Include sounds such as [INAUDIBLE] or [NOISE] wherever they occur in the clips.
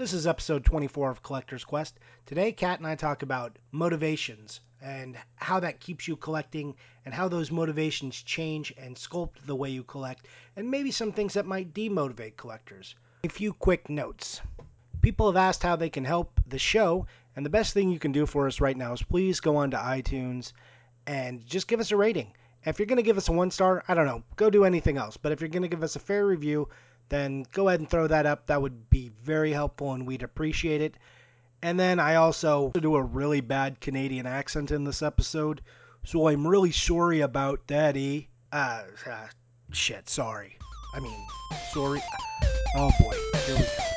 This is episode 24 of Collector's Quest. Today, Kat and I talk about motivations and how that keeps you collecting and how those motivations change and sculpt the way you collect, and maybe some things that might demotivate collectors. A few quick notes. People have asked how they can help the show, and the best thing you can do for us right now is please go on to iTunes and just give us a rating. If you're going to give us a one star, I don't know, go do anything else. But if you're going to give us a fair review, then go ahead and throw that up. That would be very helpful and we'd appreciate it. And then I also do a really bad Canadian accent in this episode, so I'm really sorry about that, eh? Uh, uh shit, sorry. I mean, sorry. Oh boy, here we go.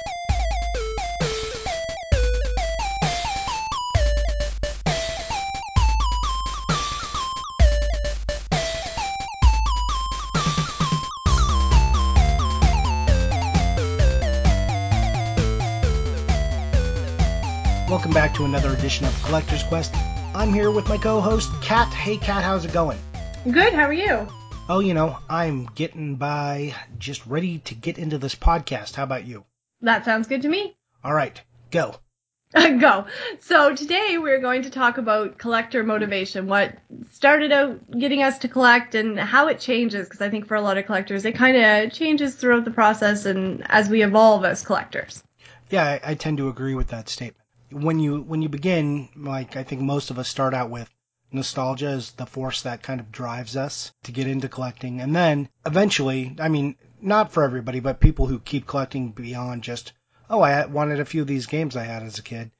Welcome back to another edition of Collector's Quest. I'm here with my co-host Kat. Hey Kat, how's it going? Good, how are you? Oh, you know, I'm getting by, just ready to get into this podcast. How about you? That sounds good to me. All right, go. [LAUGHS] go. So today we're going to talk about collector motivation, what started out getting us to collect and how it changes because I think for a lot of collectors it kind of changes throughout the process and as we evolve as collectors. Yeah, I, I tend to agree with that statement when you when you begin, like I think most of us start out with nostalgia is the force that kind of drives us to get into collecting, and then eventually, I mean, not for everybody, but people who keep collecting beyond just oh, I wanted a few of these games I had as a kid.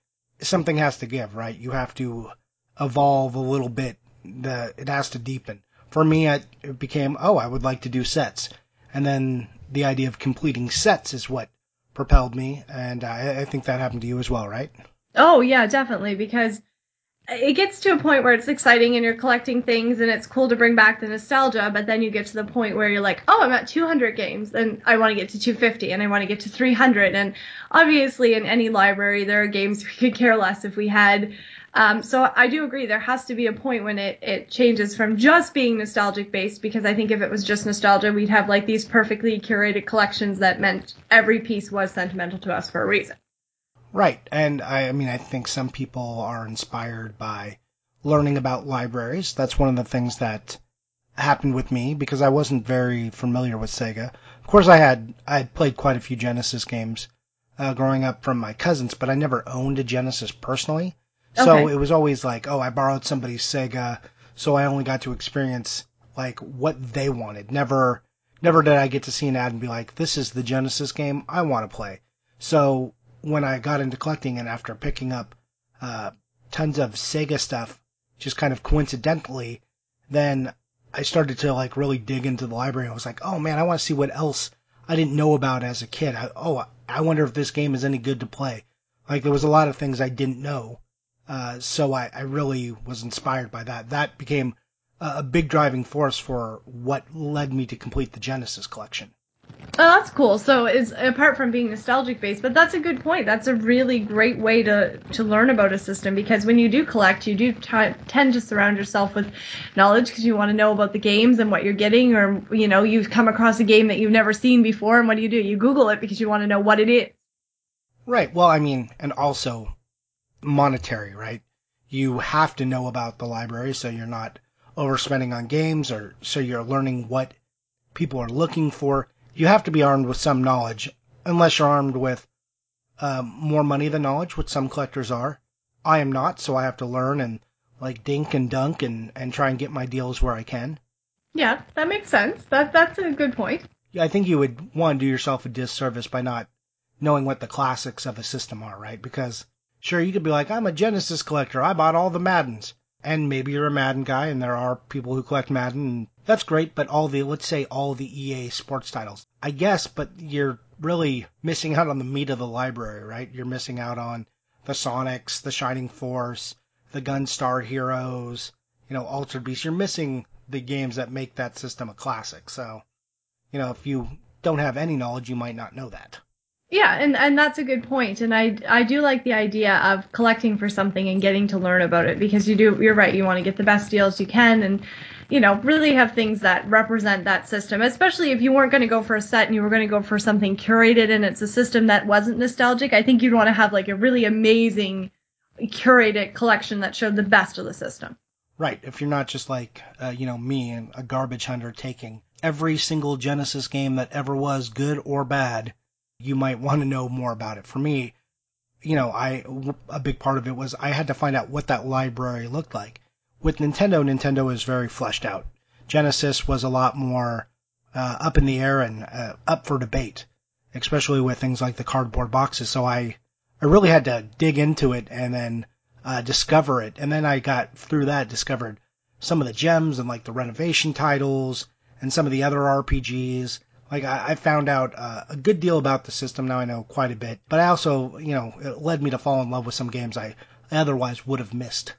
Something has to give, right? You have to evolve a little bit. The it has to deepen. For me, it became oh, I would like to do sets, and then the idea of completing sets is what propelled me, and I, I think that happened to you as well, right? Oh yeah, definitely because it gets to a point where it's exciting and you're collecting things and it's cool to bring back the nostalgia, but then you get to the point where you're like, oh, I'm at 200 games and I want to get to 250 and I want to get to 300. And obviously, in any library, there are games we could care less if we had. Um, so I do agree there has to be a point when it, it changes from just being nostalgic based because I think if it was just nostalgia, we'd have like these perfectly curated collections that meant every piece was sentimental to us for a reason. Right. And I, I mean, I think some people are inspired by learning about libraries. That's one of the things that happened with me because I wasn't very familiar with Sega. Of course, I had I had played quite a few Genesis games uh, growing up from my cousins, but I never owned a Genesis personally. So okay. it was always like, oh, I borrowed somebody's Sega, so I only got to experience like what they wanted. Never, never did I get to see an ad and be like, this is the Genesis game I want to play. So when I got into collecting and after picking up uh, tons of Sega stuff, just kind of coincidentally, then I started to like really dig into the library. I was like, oh man, I want to see what else I didn't know about as a kid. I, oh, I wonder if this game is any good to play. Like there was a lot of things I didn't know, uh, so I, I really was inspired by that. That became a, a big driving force for what led me to complete the Genesis collection. Oh, that's cool. So it's apart from being nostalgic based, but that's a good point. That's a really great way to to learn about a system because when you do collect, you do t- tend to surround yourself with knowledge because you want to know about the games and what you're getting, or you know, you've come across a game that you've never seen before, and what do you do? You Google it because you want to know what it is. Right. Well, I mean, and also monetary, right? You have to know about the library so you're not overspending on games, or so you're learning what people are looking for you have to be armed with some knowledge, unless you're armed with um, more money than knowledge, which some collectors are. I am not, so I have to learn and like dink and dunk and, and try and get my deals where I can. Yeah, that makes sense. That that's a good point. Yeah, I think you would want to do yourself a disservice by not knowing what the classics of a system are, right? Because sure, you could be like, I'm a Genesis collector. I bought all the Maddens. And maybe you're a Madden guy, and there are people who collect Madden, and that's great, but all the, let's say all the EA sports titles. I guess, but you're really missing out on the meat of the library, right? You're missing out on the Sonics, the Shining Force, the Gunstar Heroes, you know, Altered Beast. You're missing the games that make that system a classic. So, you know, if you don't have any knowledge, you might not know that. Yeah, and, and that's a good point. And I, I do like the idea of collecting for something and getting to learn about it because you do you're right, you want to get the best deals you can and you know, really have things that represent that system, especially if you weren't going to go for a set and you were going to go for something curated and it's a system that wasn't nostalgic. I think you'd want to have like a really amazing curated collection that showed the best of the system. Right. If you're not just like, uh, you know, me and a garbage hunter taking every single Genesis game that ever was, good or bad, you might want to know more about it. For me, you know, I a big part of it was I had to find out what that library looked like. With Nintendo, Nintendo is very fleshed out. Genesis was a lot more uh, up in the air and uh, up for debate, especially with things like the cardboard boxes. So I I really had to dig into it and then uh, discover it. And then I got through that, discovered some of the gems and like the renovation titles and some of the other RPGs. Like I, I found out uh, a good deal about the system. Now I know quite a bit, but I also, you know, it led me to fall in love with some games I otherwise would have missed.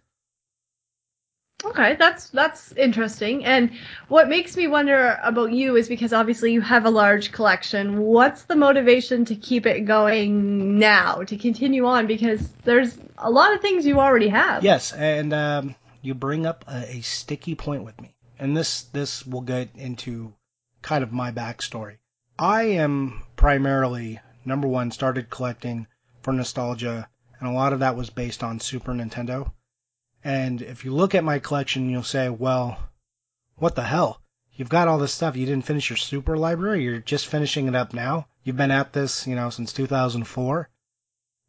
Okay, that's that's interesting. And what makes me wonder about you is because obviously you have a large collection. What's the motivation to keep it going now, to continue on? Because there's a lot of things you already have. Yes, and um, you bring up a, a sticky point with me, and this this will get into kind of my backstory. I am primarily number one started collecting for nostalgia, and a lot of that was based on Super Nintendo. And if you look at my collection, you'll say, well, what the hell? You've got all this stuff. You didn't finish your super library. You're just finishing it up now. You've been at this, you know, since 2004.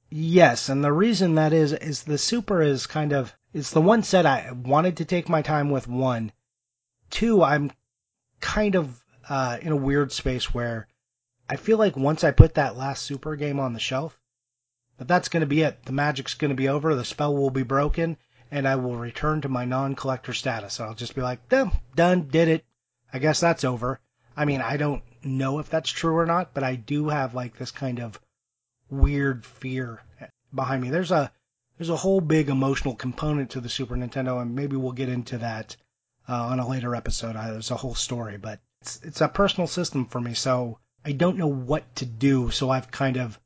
Yes, and the reason that is, is the super is kind of, it's the one set I wanted to take my time with one. Two, I'm kind of, uh, in a weird space where I feel like once I put that last super game on the shelf, that that's going to be it. The magic's going to be over. The spell will be broken and I will return to my non-collector status. I'll just be like, done, did it. I guess that's over. I mean, I don't know if that's true or not, but I do have like this kind of weird fear behind me. There's a there's a whole big emotional component to the Super Nintendo, and maybe we'll get into that uh, on a later episode. Uh, there's a whole story, but it's it's a personal system for me, so I don't know what to do. So I've kind of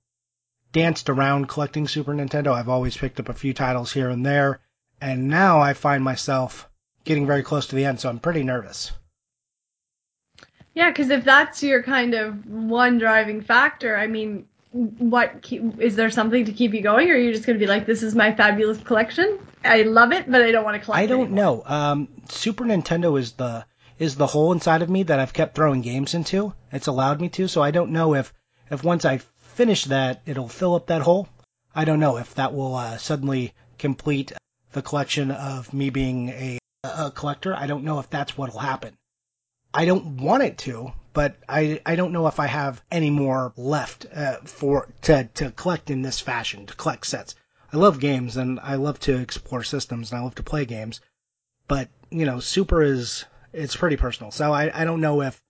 danced around collecting Super Nintendo. I've always picked up a few titles here and there, and now I find myself getting very close to the end, so I'm pretty nervous. Yeah, because if that's your kind of one driving factor, I mean, what keep, is there something to keep you going, or are you just going to be like, "This is my fabulous collection. I love it, but I don't want to collect." I don't anymore. know. Um, Super Nintendo is the is the hole inside of me that I've kept throwing games into. It's allowed me to, so I don't know if if once I finish that, it'll fill up that hole. I don't know if that will uh, suddenly complete the collection of me being a, a collector. I don't know if that's what'll happen. I don't want it to, but I, I don't know if I have any more left uh, for to to collect in this fashion to collect sets. I love games and I love to explore systems and I love to play games, but you know, Super is it's pretty personal. So I I don't know if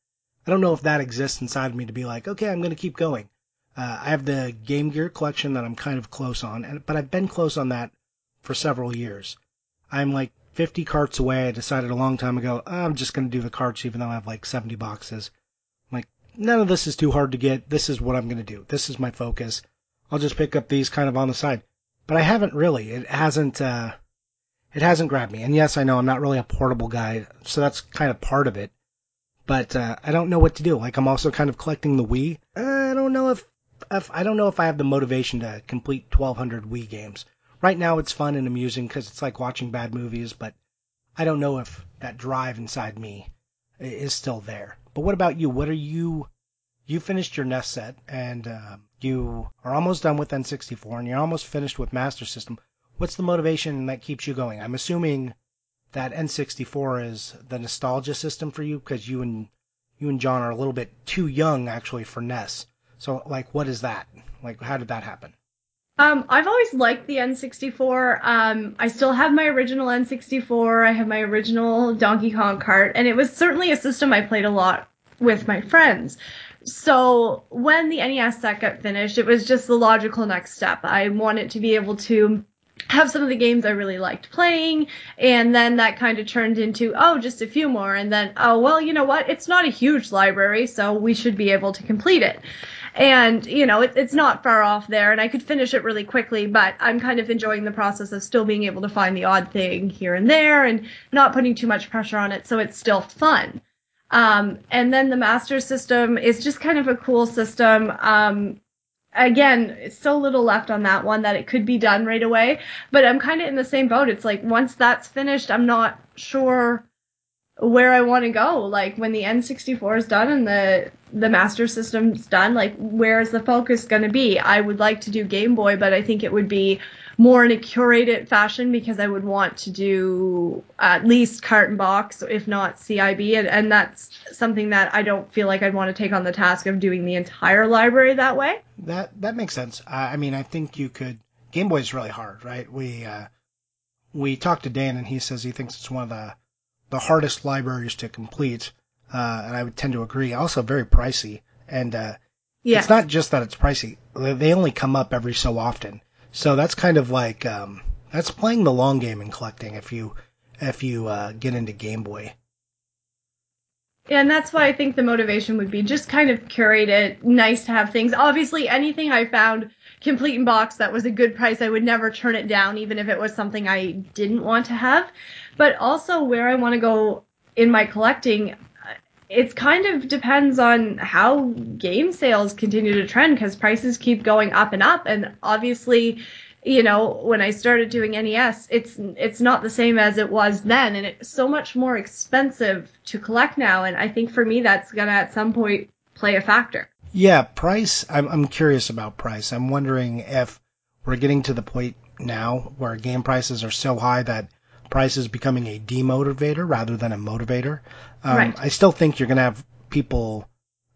I don't know if that exists inside of me to be like, okay, I'm going to keep going. Uh, I have the Game Gear collection that I'm kind of close on, and but I've been close on that for several years. I'm like 50 carts away. I decided a long time ago, I'm just going to do the carts even though I have like 70 boxes. I'm like, none of this is too hard to get. This is what I'm going to do. This is my focus. I'll just pick up these kind of on the side. But I haven't really. It hasn't, uh, it hasn't grabbed me. And yes, I know I'm not really a portable guy, so that's kind of part of it. But, uh, I don't know what to do. Like, I'm also kind of collecting the Wii. I don't know if, if I don't know if I have the motivation to complete 1200 Wii games right now it's fun and amusing because it's like watching bad movies, but I don't know if that drive inside me is still there. But what about you? What are you? You finished your NES set and uh, you are almost done with N64 and you're almost finished with Master System. What's the motivation that keeps you going? I'm assuming that N64 is the nostalgia system for you because you and you and John are a little bit too young actually for NES. So like, what is that? Like, how did that happen? Um, I've always liked the N64. Um, I still have my original N64. I have my original Donkey Kong cart, and it was certainly a system I played a lot with my friends. So when the NES set got finished, it was just the logical next step. I wanted to be able to have some of the games I really liked playing, and then that kind of turned into, oh, just a few more, and then, oh, well, you know what? It's not a huge library, so we should be able to complete it. And, you know, it, it's not far off there and I could finish it really quickly, but I'm kind of enjoying the process of still being able to find the odd thing here and there and not putting too much pressure on it. So it's still fun. Um, and then the master system is just kind of a cool system. Um, again, so little left on that one that it could be done right away. But I'm kind of in the same boat. It's like once that's finished, I'm not sure where I want to go. Like when the N64 is done and the the Master System's done, like where is the focus going to be? I would like to do Game Boy, but I think it would be more in a curated fashion because I would want to do at least carton box, if not CIB, and, and that's something that I don't feel like I'd want to take on the task of doing the entire library that way. That that makes sense. I mean, I think you could. Game Boy is really hard, right? We uh, we talked to Dan, and he says he thinks it's one of the the hardest libraries to complete, uh, and I would tend to agree. Also, very pricey, and uh, it's not just that it's pricey; they only come up every so often. So that's kind of like um, that's playing the long game in collecting. If you if you uh, get into Game Boy. Yeah, and that's why I think the motivation would be just kind of curate it, nice to have things. Obviously, anything I found complete in box that was a good price, I would never turn it down, even if it was something I didn't want to have but also where I want to go in my collecting, it kind of depends on how game sales continue to trend because prices keep going up and up. And obviously, you know, when I started doing NES, it's it's not the same as it was then, and it's so much more expensive to collect now. And I think for me, that's gonna at some point play a factor. Yeah, price. I'm I'm curious about price. I'm wondering if we're getting to the point now where game prices are so high that price is becoming a demotivator rather than a motivator. Um, right. I still think you're going to have people,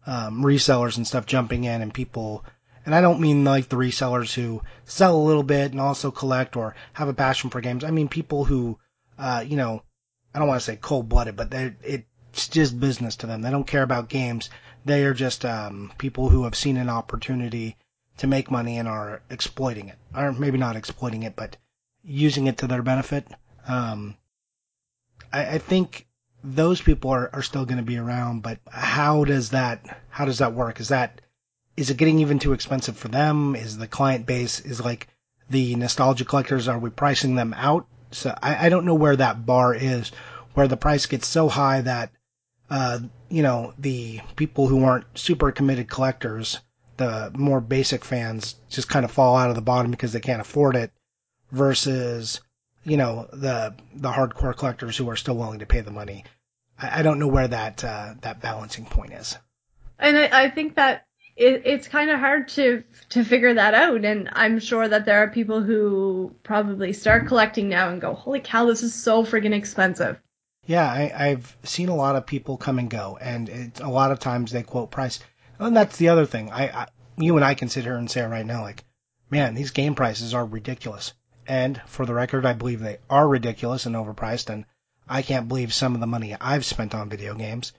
um, resellers and stuff jumping in and people, and I don't mean like the resellers who sell a little bit and also collect or have a passion for games. I mean people who, uh, you know, I don't want to say cold blooded, but they it's just business to them. They don't care about games. They are just um, people who have seen an opportunity to make money and are exploiting it, or maybe not exploiting it, but using it to their benefit. Um, I, I think those people are, are still going to be around, but how does that how does that work? Is that is it getting even too expensive for them? Is the client base is like the nostalgia collectors? Are we pricing them out? So I, I don't know where that bar is, where the price gets so high that uh, you know the people who aren't super committed collectors, the more basic fans, just kind of fall out of the bottom because they can't afford it, versus you know the the hardcore collectors who are still willing to pay the money. I, I don't know where that uh, that balancing point is. And I, I think that it, it's kind of hard to to figure that out. And I'm sure that there are people who probably start collecting now and go, "Holy cow, this is so friggin' expensive." Yeah, I, I've seen a lot of people come and go, and it's, a lot of times they quote price. Oh, and that's the other thing. I, I you and I can sit here and say right now, like, man, these game prices are ridiculous. And for the record, I believe they are ridiculous and overpriced, and I can't believe some of the money I've spent on video games.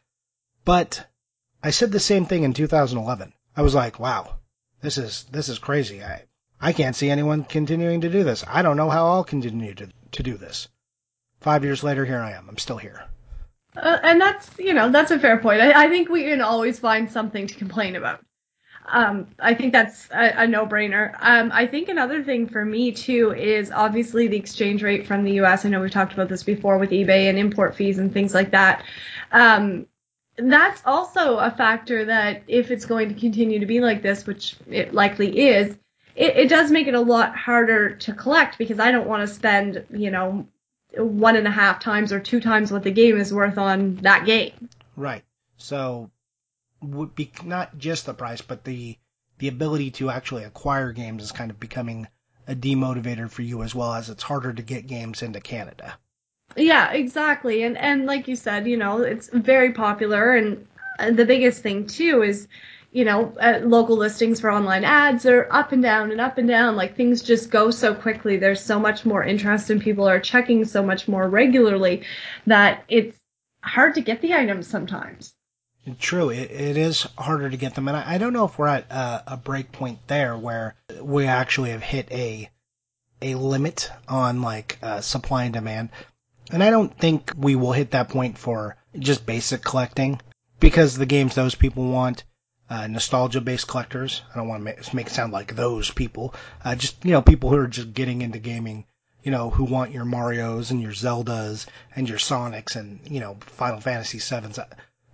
But I said the same thing in 2011. I was like, wow, this is, this is crazy. I, I can't see anyone continuing to do this. I don't know how I'll continue to, to do this. Five years later, here I am. I'm still here. Uh, and that's, you know, that's a fair point. I, I think we can always find something to complain about. Um, I think that's a, a no-brainer. Um, I think another thing for me too is obviously the exchange rate from the U.S. I know we've talked about this before with eBay and import fees and things like that. Um, that's also a factor that if it's going to continue to be like this, which it likely is, it, it does make it a lot harder to collect because I don't want to spend, you know, one and a half times or two times what the game is worth on that game. Right. So would be not just the price, but the the ability to actually acquire games is kind of becoming a demotivator for you as well as it's harder to get games into Canada. Yeah, exactly. And and like you said, you know, it's very popular and uh, the biggest thing too is you know, uh, local listings for online ads are up and down and up and down. Like things just go so quickly. There's so much more interest and people are checking so much more regularly that it's hard to get the items sometimes. True, it, it is harder to get them, and I, I don't know if we're at a, a break point there where we actually have hit a a limit on like uh, supply and demand, and I don't think we will hit that point for just basic collecting because the games those people want uh, nostalgia-based collectors. I don't want to make, make it sound like those people. Uh, just you know, people who are just getting into gaming. You know, who want your Mario's and your Zeldas and your Sonics and you know Final Fantasy sevens. Uh,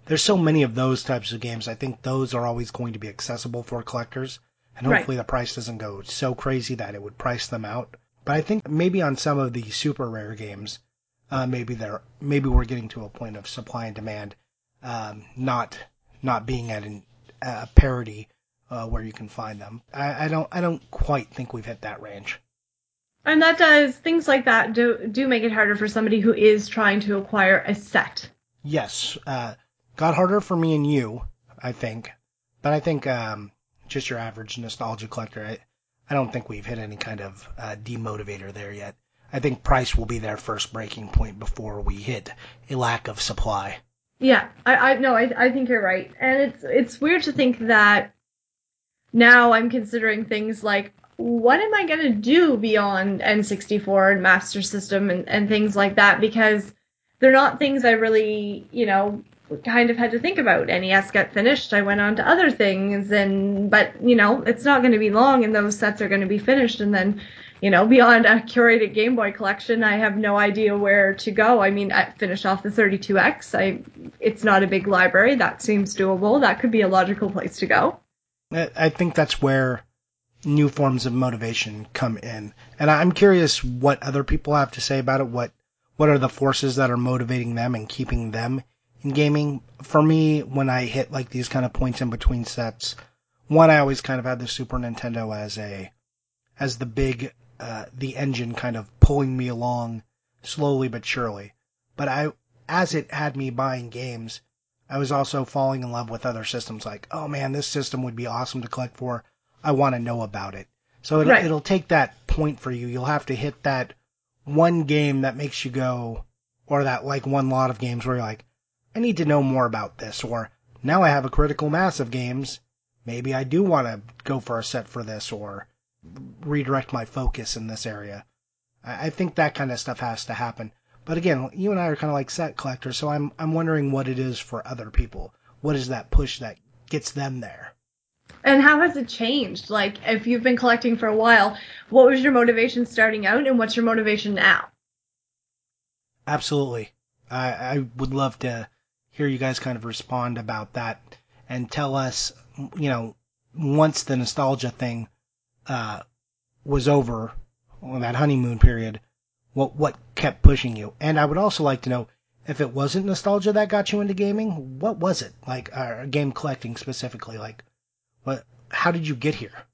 there's so many of those types of games. I think those are always going to be accessible for collectors, and hopefully right. the price doesn't go so crazy that it would price them out. But I think maybe on some of the super rare games, uh, maybe they're maybe we're getting to a point of supply and demand, um, not not being at an, a parody uh, where you can find them. I, I don't I don't quite think we've hit that range. And that does things like that do do make it harder for somebody who is trying to acquire a set. Yes, uh, got harder for me and you, I think. But I think um, just your average nostalgia collector, I, I don't think we've hit any kind of uh, demotivator there yet. I think price will be their first breaking point before we hit a lack of supply. Yeah, I, I no, I, I think you're right, and it's it's weird to think that now I'm considering things like what am I gonna do beyond N64 and Master System and, and things like that because they're not things I really you know kind of had to think about. NES got finished, I went on to other things, and but you know it's not going to be long, and those sets are going to be finished, and then you know beyond a curated Game Boy collection, I have no idea where to go. I mean, I finished off the 32X. I it's not a big library, that seems doable. That could be a logical place to go. I think that's where new forms of motivation come in, and I'm curious what other people have to say about it. What what are the forces that are motivating them and keeping them in gaming. For me, when I hit like these kind of points in between sets, one I always kind of had the Super Nintendo as a as the big uh, the engine kind of pulling me along slowly but surely. But I as it had me buying games, I was also falling in love with other systems like, oh man, this system would be awesome to collect for. I want to know about it. So it'll, right. it'll take that point for you. You'll have to hit that one game that makes you go, or that like one lot of games where you're like, I need to know more about this, or now I have a critical mass of games. Maybe I do want to go for a set for this, or redirect my focus in this area. I think that kind of stuff has to happen. But again, you and I are kind of like set collectors, so I'm I'm wondering what it is for other people. What is that push that gets them there? And how has it changed? Like, if you've been collecting for a while, what was your motivation starting out, and what's your motivation now? Absolutely. I, I would love to hear you guys kind of respond about that and tell us, you know, once the nostalgia thing uh, was over, on that honeymoon period, what what kept pushing you? And I would also like to know if it wasn't nostalgia that got you into gaming, what was it? Like uh, game collecting specifically, like what? How did you get here?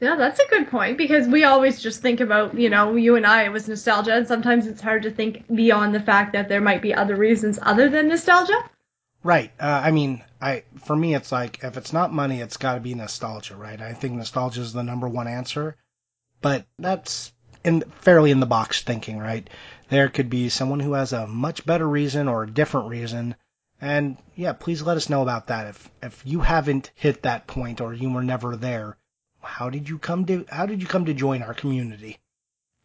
Yeah, that's a good point because we always just think about, you know, you and I, it was nostalgia, and sometimes it's hard to think beyond the fact that there might be other reasons other than nostalgia. Right. Uh, I mean, I for me, it's like if it's not money, it's got to be nostalgia, right? I think nostalgia is the number one answer, but that's in fairly in the box thinking, right? There could be someone who has a much better reason or a different reason, and yeah, please let us know about that. If if you haven't hit that point or you were never there, how did you come to how did you come to join our community?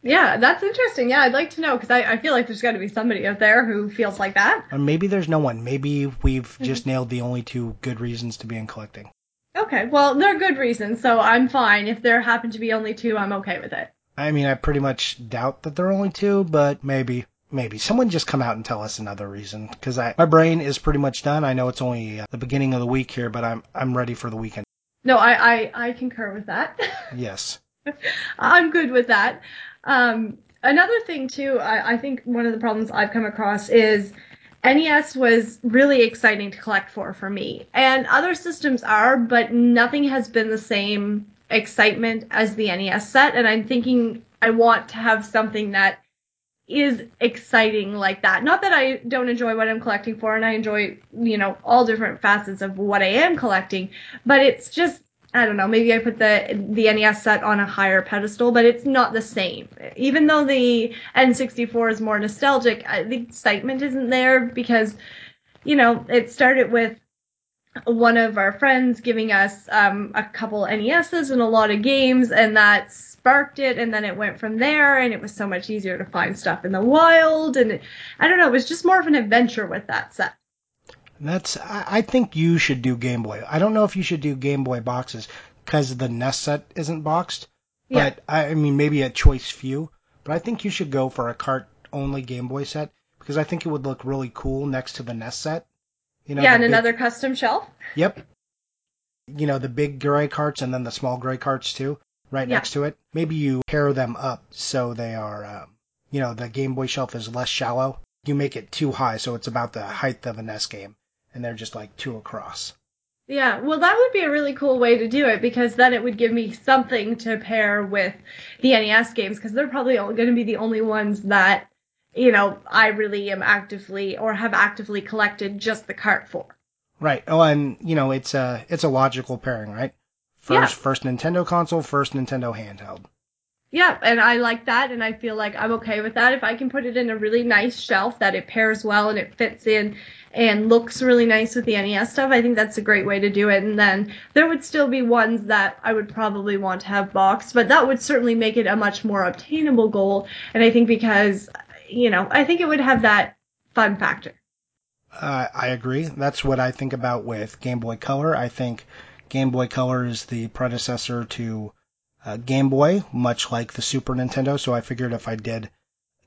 Yeah, that's interesting. Yeah, I'd like to know because I, I feel like there's got to be somebody out there who feels like that. Or maybe there's no one. Maybe we've mm-hmm. just nailed the only two good reasons to be in collecting. Okay, well, they're good reasons, so I'm fine. If there happen to be only two, I'm okay with it. I mean, I pretty much doubt that there are only two, but maybe, maybe someone just come out and tell us another reason because I my brain is pretty much done. I know it's only uh, the beginning of the week here, but I'm I'm ready for the weekend. No, I, I, I concur with that. [LAUGHS] Yes. [LAUGHS] I'm good with that. Um, another thing too, I, I think one of the problems I've come across is NES was really exciting to collect for for me, and other systems are, but nothing has been the same excitement as the NES set. And I'm thinking I want to have something that is exciting like that. Not that I don't enjoy what I'm collecting for and I enjoy, you know, all different facets of what I am collecting, but it's just I don't know, maybe I put the the NES set on a higher pedestal, but it's not the same. Even though the N64 is more nostalgic, the excitement isn't there because you know, it started with one of our friends giving us um, a couple NESs and a lot of games, and that sparked it and then it went from there and it was so much easier to find stuff in the wild and it, I don't know, it was just more of an adventure with that set. That's I, I think you should do Game Boy. I don't know if you should do Game Boy boxes because the NES set isn't boxed. Yeah. But I, I mean, maybe a choice few. But I think you should go for a cart only Game Boy set because I think it would look really cool next to the NES set. You know, yeah, and big- another custom shelf. Yep. You know, the big gray carts and then the small gray carts too, right Yeah. next to it. Maybe you pair them up so they are, um, you know, the Game Boy shelf is less shallow. You make it too high so it's about the height of a NES game, and they're just like two across. Yeah, well, that would be a really cool way to do it because then it would give me something to pair with the NES games because they're probably going to be the only ones that, you know, I really am actively or have actively collected just the cart for. Right. Oh, and you know, it's a it's a logical pairing, right? Yeah. First, first Nintendo console, first Nintendo handheld. Yeah, and I like that, and I feel like I'm okay with that. If I can put it in a really nice shelf that it pairs well and it fits in and looks really nice with the NES stuff, I think that's a great way to do it. And then there would still be ones that I would probably want to have boxed, but that would certainly make it a much more obtainable goal. And I think because, you know, I think it would have that fun factor. Uh, I agree. That's what I think about with Game Boy Color. I think Game Boy Color is the predecessor to uh, Game Boy, much like the Super Nintendo. So I figured if I did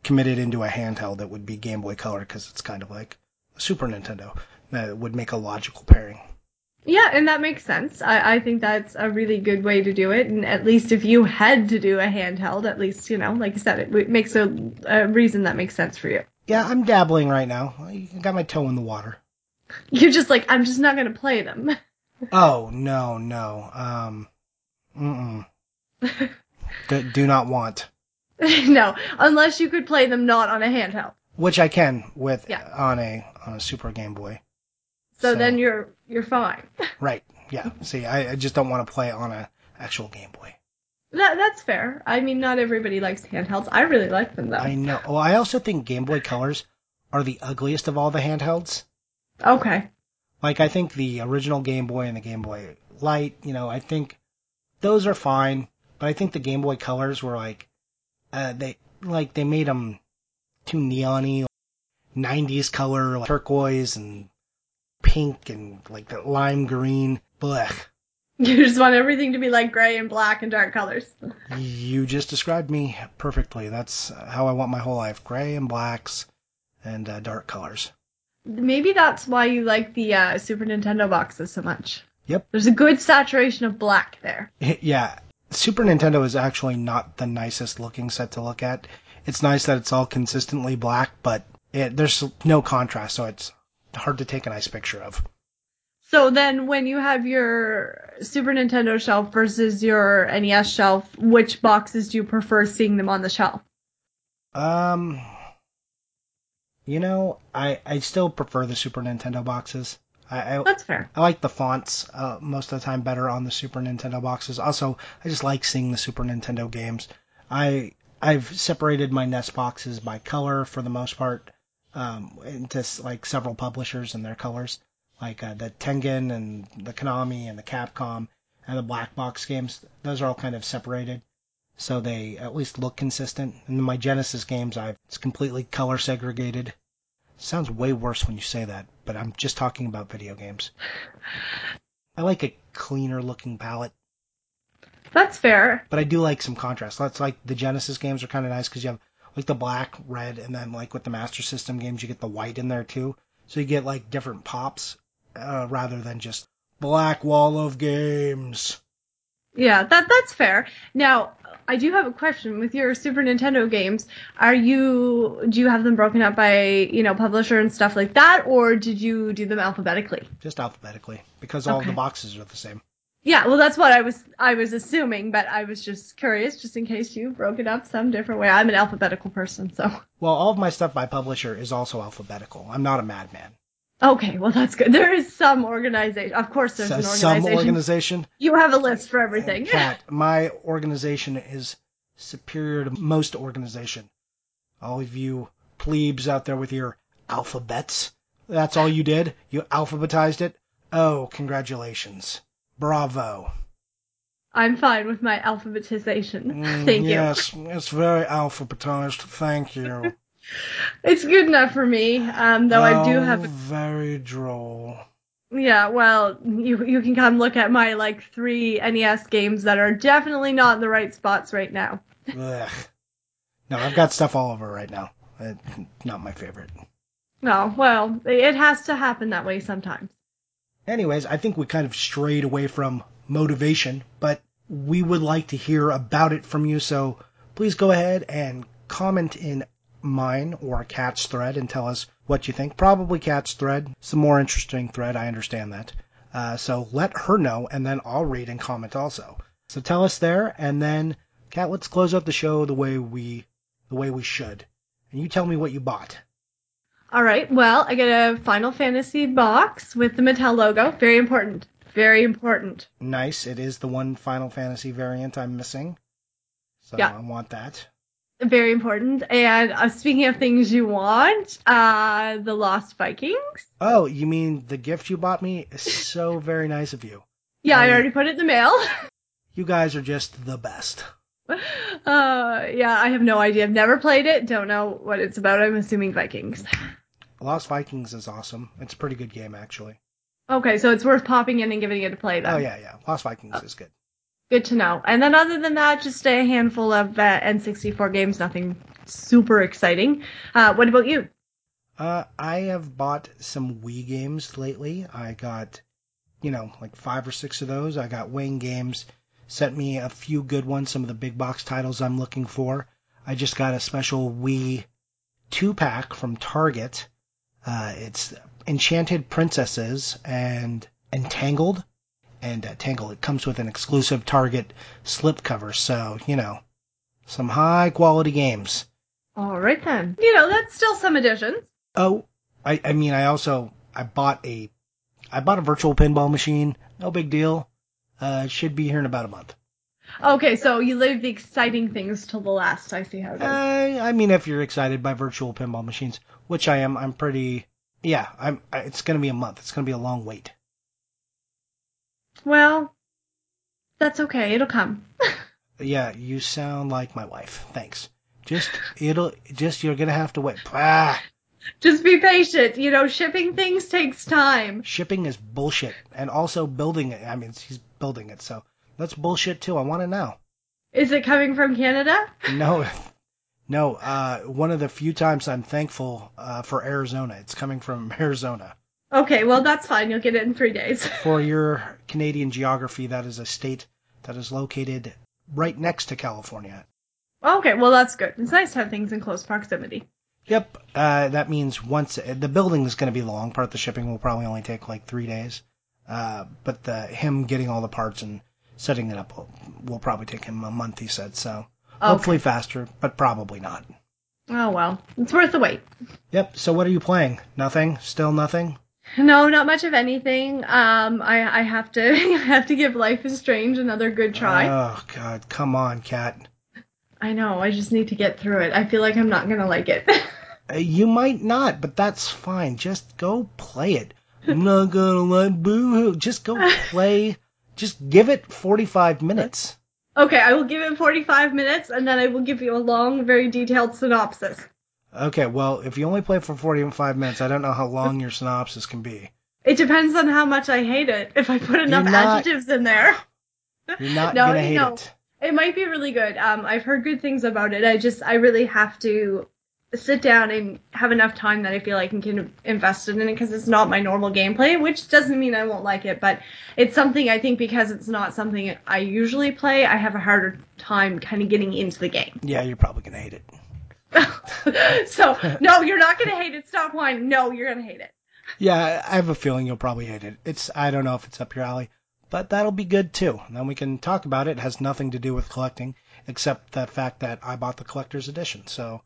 commit it into a handheld, it would be Game Boy Color because it's kind of like Super Nintendo. That would make a logical pairing. Yeah, and that makes sense. I, I think that's a really good way to do it. And at least if you had to do a handheld, at least, you know, like I said, it makes a, a reason that makes sense for you. Yeah, I'm dabbling right now. I got my toe in the water. You're just like, I'm just not going to play them. [LAUGHS] Oh no, no. Um, mm do, [LAUGHS] do not want. [LAUGHS] no, unless you could play them not on a handheld. Which I can with Yeah. on a on a Super Game Boy. So, So- then you're you're fine. [LAUGHS] Right. Yeah. See, I, I just don't want to play on a actual Game Boy. That that's fair. I mean, not everybody likes handhelds. I really like them though. I know. Well, I also think Game Boy Colors are the ugliest of all the handhelds. Okay. Like, I think the original Game Boy and the Game Boy Light, you know, I think those are fine. But I think the Game Boy Colors were like, uh, they like they made them too neony, 90s color, like turquoise and pink and like the lime green. Blech. [LAUGHS] You just want everything to be like gray and black and dark colors. You just described me perfectly. That's how I want my whole life: gray and blacks and uh, dark colors. Maybe that's why you like the uh, Super Nintendo boxes so much. Yep. There's a good saturation of black there. [LAUGHS] Yeah, Super Nintendo is actually not the nicest looking set to look at. It's nice that it's all consistently black, but it, there's no contrast, so it's hard to take a nice picture of. So then, when you have your Super Nintendo shelf versus your NES shelf, which boxes do you prefer seeing them on the shelf? Um, you know, I I still prefer the Super Nintendo boxes. I I, That's fair. I like the fonts uh, most of the time better on the Super Nintendo boxes. Also, I just like seeing the Super Nintendo games. I I've separated my NES boxes by color for the most part um, into like several publishers and their colors, like uh, the Tengen and the Konami and the Capcom and the black box games. Those are all kind of separated, so they at least look consistent. And my Genesis games, I've it's completely color segregated. Sounds way worse when you say that, but I'm just talking about video games. I like a cleaner looking palette, That's fair. but I do like some contrast. That's like the Genesis games are kind of nice because you have like the black, red, and then like with the Master System games, you get the white in there too. So you get like different pops uh, rather than just black wall of games. Yeah, that that's fair. Now, I do have a question with your Super Nintendo games. Are you do you have them broken up by, you know, publisher and stuff like that or did you do them alphabetically? Just alphabetically because all Okay. the boxes are the same. Yeah, well that's what I was I was assuming, but I was just curious just in case you broke it up some different way. I'm an alphabetical person, so Well, all of my stuff by publisher is also alphabetical. I'm not a madman. Okay, well that's good. There is some organization. Of course there's So- an organization. some organization. you have a list for everything. Kat, my organization is superior to most organization. All of you plebes out there with your alphabets, that's all you did? You alphabetized it? Oh, congratulations. Bravo. I'm fine with my alphabetization. Mm, [LAUGHS] Thank you. yes, it's very alphabetized. Thank you. [LAUGHS] It's good enough for me. Um, though I do Oh, have very droll. Yeah, well, you you can come look at my like three NES games that are definitely not in the right spots right now. Ugh. No, I've got stuff all over right now. Not my favorite. No, well, it has to happen that way sometimes. Anyways, I think we kind of strayed away from motivation, but we would like to hear about it from you. So please go ahead and comment in mine or Kat's thread and tell us what you think. Probably Kat's thread. It's a more interesting thread. I understand that. Uh, so let her know, and then I'll read and comment also. So tell us there, and then Kat, let's close out the show the way we the way we should. And you tell me what you bought. All right, well, I get a Final Fantasy box with the Mattel logo. Very important. Very important. Nice. It is the one Final Fantasy variant I'm missing. So Yeah. I want that. Very important. And uh, speaking of things you want, uh, the Lost Vikings. Oh, you mean the gift you bought me is so very nice of you. Yeah, I already put it in the mail. [LAUGHS] You guys are just the best. uh, yeah, I have no idea. I've never played it. Don't know what it's about. I'm assuming Vikings. Lost Vikings is awesome. It's a pretty good game actually. Okay, so it's worth popping in and giving it a play then. Oh yeah, yeah. Lost Vikings is good. Good to know. And then other than that, just a handful of uh, N64 games. Nothing super exciting. Uh, what about you? Uh, I have bought some Wii games lately. I got, you know, like five or six of those. I got Wayne Games sent me a few good ones, some of the big box titles I'm looking for. I just got a special Wii two pack from Target. Uh, it's Enchanted Princesses and Entangled. And uh, Tangled, it comes with an exclusive Target slipcover, so, you know, some high quality games. All right then. You know, that's still some additions. Oh, I, I mean, I also I bought a I bought a virtual pinball machine. No big deal. Uh, should be here in about a month. Okay, so you leave the exciting things till the last. I see how it is. Uh, I mean, if you're excited by virtual pinball machines, which I am, I'm pretty. Yeah, I'm. I- It's gonna be a month. It's gonna be a long wait. Well, that's okay. It'll come. [LAUGHS] Yeah, you sound like my wife. Thanks. Just it'll just you're gonna have to wait. Ah, Just be patient. You know, shipping things takes time. shipping is bullshit, and also building it. I mean, he's building it, so that's bullshit too. I want to know. Is it coming from Canada? No, [LAUGHS] no. Uh, one of the few times I'm thankful uh, for Arizona. It's coming from [LAUGHS] Arizona. Okay, well that's fine. You'll get it in three days. [LAUGHS] For your Canadian geography, that is a state that is located right next to California. Okay, well that's good. It's nice to have things in close proximity. Yep. Uh, that means once the building is going to be long. Part of the shipping will probably only take like three days. Uh, but the him getting all the parts and setting it up will, will probably take him a month. He said so. Hopefully faster, but probably not. Oh well, it's worth the wait. Yep. So what are you playing? Nothing. Still nothing. No, not much of anything. Um, I I have to [LAUGHS] I have to give Life is Strange another good try. Oh God, come on, Kat. I know. I just need to get through it. I feel like I'm not gonna like it. [LAUGHS] Uh, You might not, but that's fine. Just go play it. I'm not gonna let boo hoo. Just go [LAUGHS] play. Just give it 45 minutes. okay, I will give it 45 minutes, and then I will give you a long, very detailed synopsis. Okay, well, if you only play for 45 minutes, I don't know how long your synopsis can be. It depends on how much I hate it. If I put enough not- adjectives in there, You're not [LAUGHS] No, gonna hate know. it. it might be really good. Um, I've heard good things about it. I just, I really have to sit down and have enough time that I feel like I can invest in it because it's not my normal gameplay, which doesn't mean I won't like it, but it's something I think because it's not something I usually play, I have a harder time kind of getting into the game. Yeah, you're probably gonna hate it. [LAUGHS] so, no, you're not going to hate it. Stop whining. No, you're going to hate it. Yeah, I have a feeling you'll probably hate it. It's I don't know if it's up your alley, but that'll be good too. And then we can talk about it. It has nothing to do with collecting, except the fact that I bought the collector's edition. So,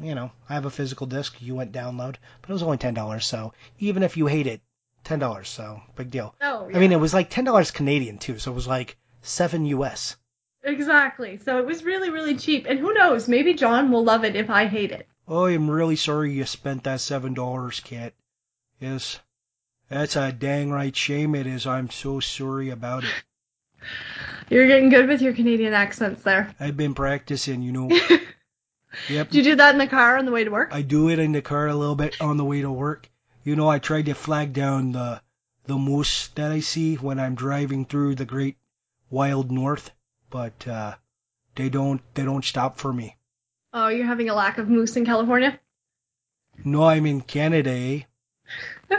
you know, I have a physical disc. You went download, but it was only ten dollars. So even if you hate it, ten dollars. So big deal. Oh, yeah. I mean, it was like ten dollars Canadian too. So it was like seven US. Exactly. So it was really, really cheap. And who knows? Maybe John will love it if I hate it. Oh, I'm really sorry you spent that seven dollars, Kit. Yes, that's a dang right shame it is. I'm so sorry about it. [LAUGHS] You're getting good with your Canadian accents there. I've been practicing, you know. [LAUGHS] Yep. Do you do that in the car on the way to work? I do it in the car a little bit on the way to work. You know, I try to flag down the the moose that I see when I'm driving through the great wild north, but uh, they don't they don't stop for me. Oh, you're having a lack of moose in California? No, I'm in Canada, eh? [LAUGHS]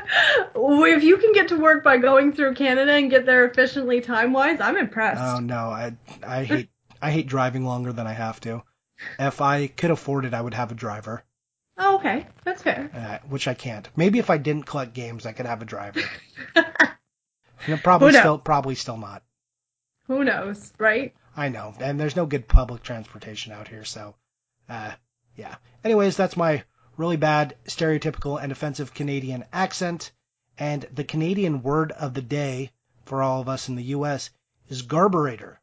if you can get to work by going through Canada and get there efficiently time wise, I'm impressed. Oh no, I I hate I hate driving longer than I have to. If I could afford it, I would have a driver, oh, okay. That's fair. uh, which I can't. Maybe if I didn't collect games, I could have a driver. [LAUGHS] No, probably still probably still not. Who knows, right? I know, and there's no good public transportation out here, so uh, yeah. Anyways, that's my really bad, stereotypical, and offensive Canadian accent. And the Canadian word of the day for all of us in the U.S. is garburator,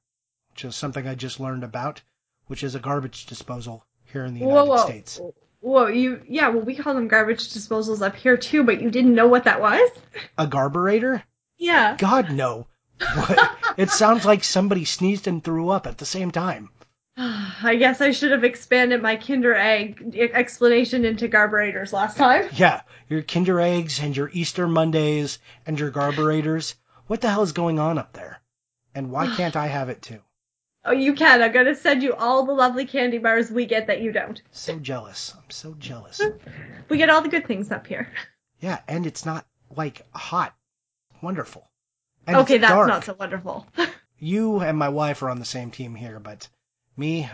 which is something I just learned about, which is a garbage disposal here in the United whoa, whoa. States. Whoa, you, yeah, well, we call them garbage disposals up here too, but you didn't know what that was? A garburator? Yeah. God, no. What? [LAUGHS] it sounds like somebody sneezed and threw up at the same time. [SIGHS] I guess I should have expanded my Kinder Egg explanation into carburetors last time. [LAUGHS] Yeah, your Kinder Eggs and your Easter Mondays and your Garburators. What the hell is going on up there? And why [SIGHS] can't I have it too? Oh, you can. I'm gonna send you all the lovely candy bars we get that you don't. So jealous. I'm so jealous. [LAUGHS] We get all the good things up here. Yeah, and it's not like hot. Wonderful. And okay, that's dark. not so wonderful. [LAUGHS] You and my wife are on the same team here, but me,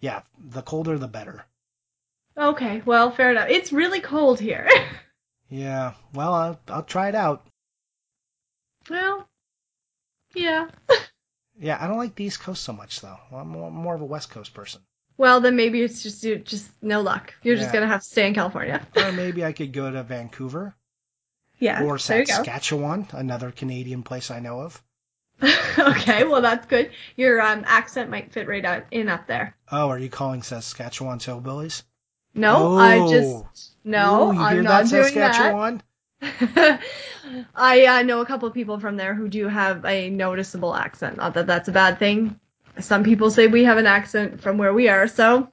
yeah, the colder the better. okay, well, fair enough. It's really cold here. [LAUGHS] Yeah, well, I'll, I'll try it out. well, yeah. Yeah, I don't like the East Coast so much though. I'm more, more of a West Coast person. Well, then maybe it's just you just no luck. You're just gonna have to stay in California. Or maybe I could go to Vancouver Yeah. or there you go. Saskatchewan, another Canadian place I know of. [LAUGHS] okay, well that's good. Your um, accent might fit right out in up there. Oh, are you calling Saskatchewan hillbillies? No, I Oh. just no, Ooh, you I'm hear not that, doing Saskatchewan? that. I uh, know a couple of people from there who do have a noticeable accent. Not that that's a bad thing. Some people say we have an accent from where we are, so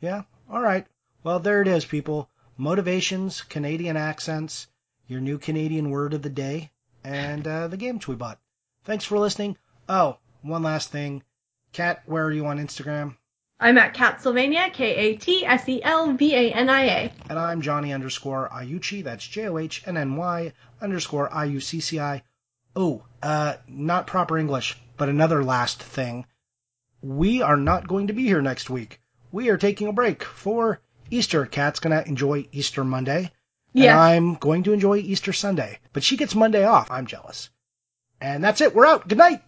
Yeah. All right. Well, there it is, people. Motivations, Canadian accents, your new Canadian word of the day, and uh, the games we bought. Thanks for listening. Oh, one last thing. Kat, where are you on Instagram? I'm at Katselvania, K A T S E L V A N I A. And I'm Johnny underscore Iucci. That's J O H N N Y underscore I U C C I. Oh, uh, not proper English, but another last thing. We are not going to be here next week. We are taking a break for Easter. Kat's gonna enjoy Easter Monday. And I'm going to enjoy Easter Sunday. But she gets Monday off. I'm jealous. And that's it. We're out. Good night.